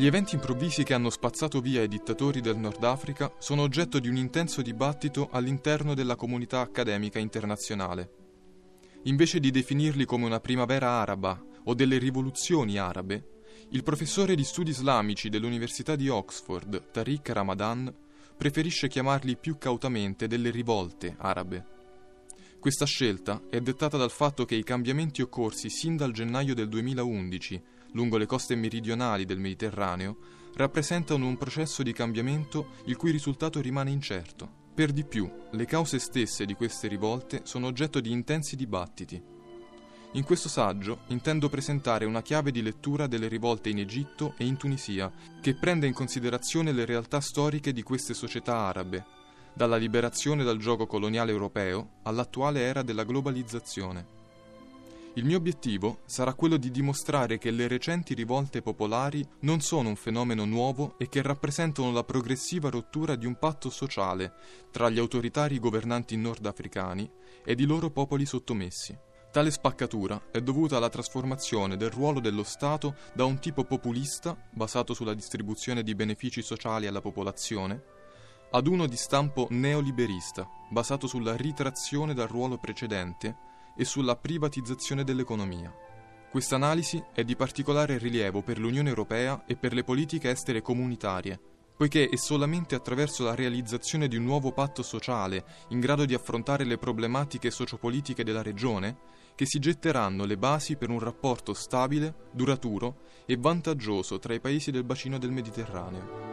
Gli eventi improvvisi che hanno spazzato via i dittatori del Nord Africa sono oggetto di un intenso dibattito all'interno della comunità accademica internazionale. Invece di definirli come una primavera araba o delle rivoluzioni arabe, il professore di studi islamici dell'Università di Oxford, Tariq Ramadan, preferisce chiamarli più cautamente delle rivolte arabe. Questa scelta è dettata dal fatto che i cambiamenti occorsi sin dal gennaio del 2011 lungo le coste meridionali del Mediterraneo rappresentano un processo di cambiamento il cui risultato rimane incerto. Per di più, le cause stesse di queste rivolte sono oggetto di intensi dibattiti. In questo saggio intendo presentare una chiave di lettura delle rivolte in Egitto e in Tunisia, che prende in considerazione le realtà storiche di queste società arabe, dalla liberazione dal gioco coloniale europeo all'attuale era della globalizzazione. Il mio obiettivo sarà quello di dimostrare che le recenti rivolte popolari non sono un fenomeno nuovo e che rappresentano la progressiva rottura di un patto sociale tra gli autoritari governanti nordafricani ed i loro popoli sottomessi. Tale spaccatura è dovuta alla trasformazione del ruolo dello Stato da un tipo populista, basato sulla distribuzione di benefici sociali alla popolazione, ad uno di stampo neoliberista, basato sulla ritrazione dal ruolo precedente e sulla privatizzazione dell'economia. Questa analisi è di particolare rilievo per l'Unione Europea e per le politiche estere comunitarie, poiché è solamente attraverso la realizzazione di un nuovo patto sociale in grado di affrontare le problematiche sociopolitiche della regione che si getteranno le basi per un rapporto stabile, duraturo e vantaggioso tra i paesi del bacino del Mediterraneo.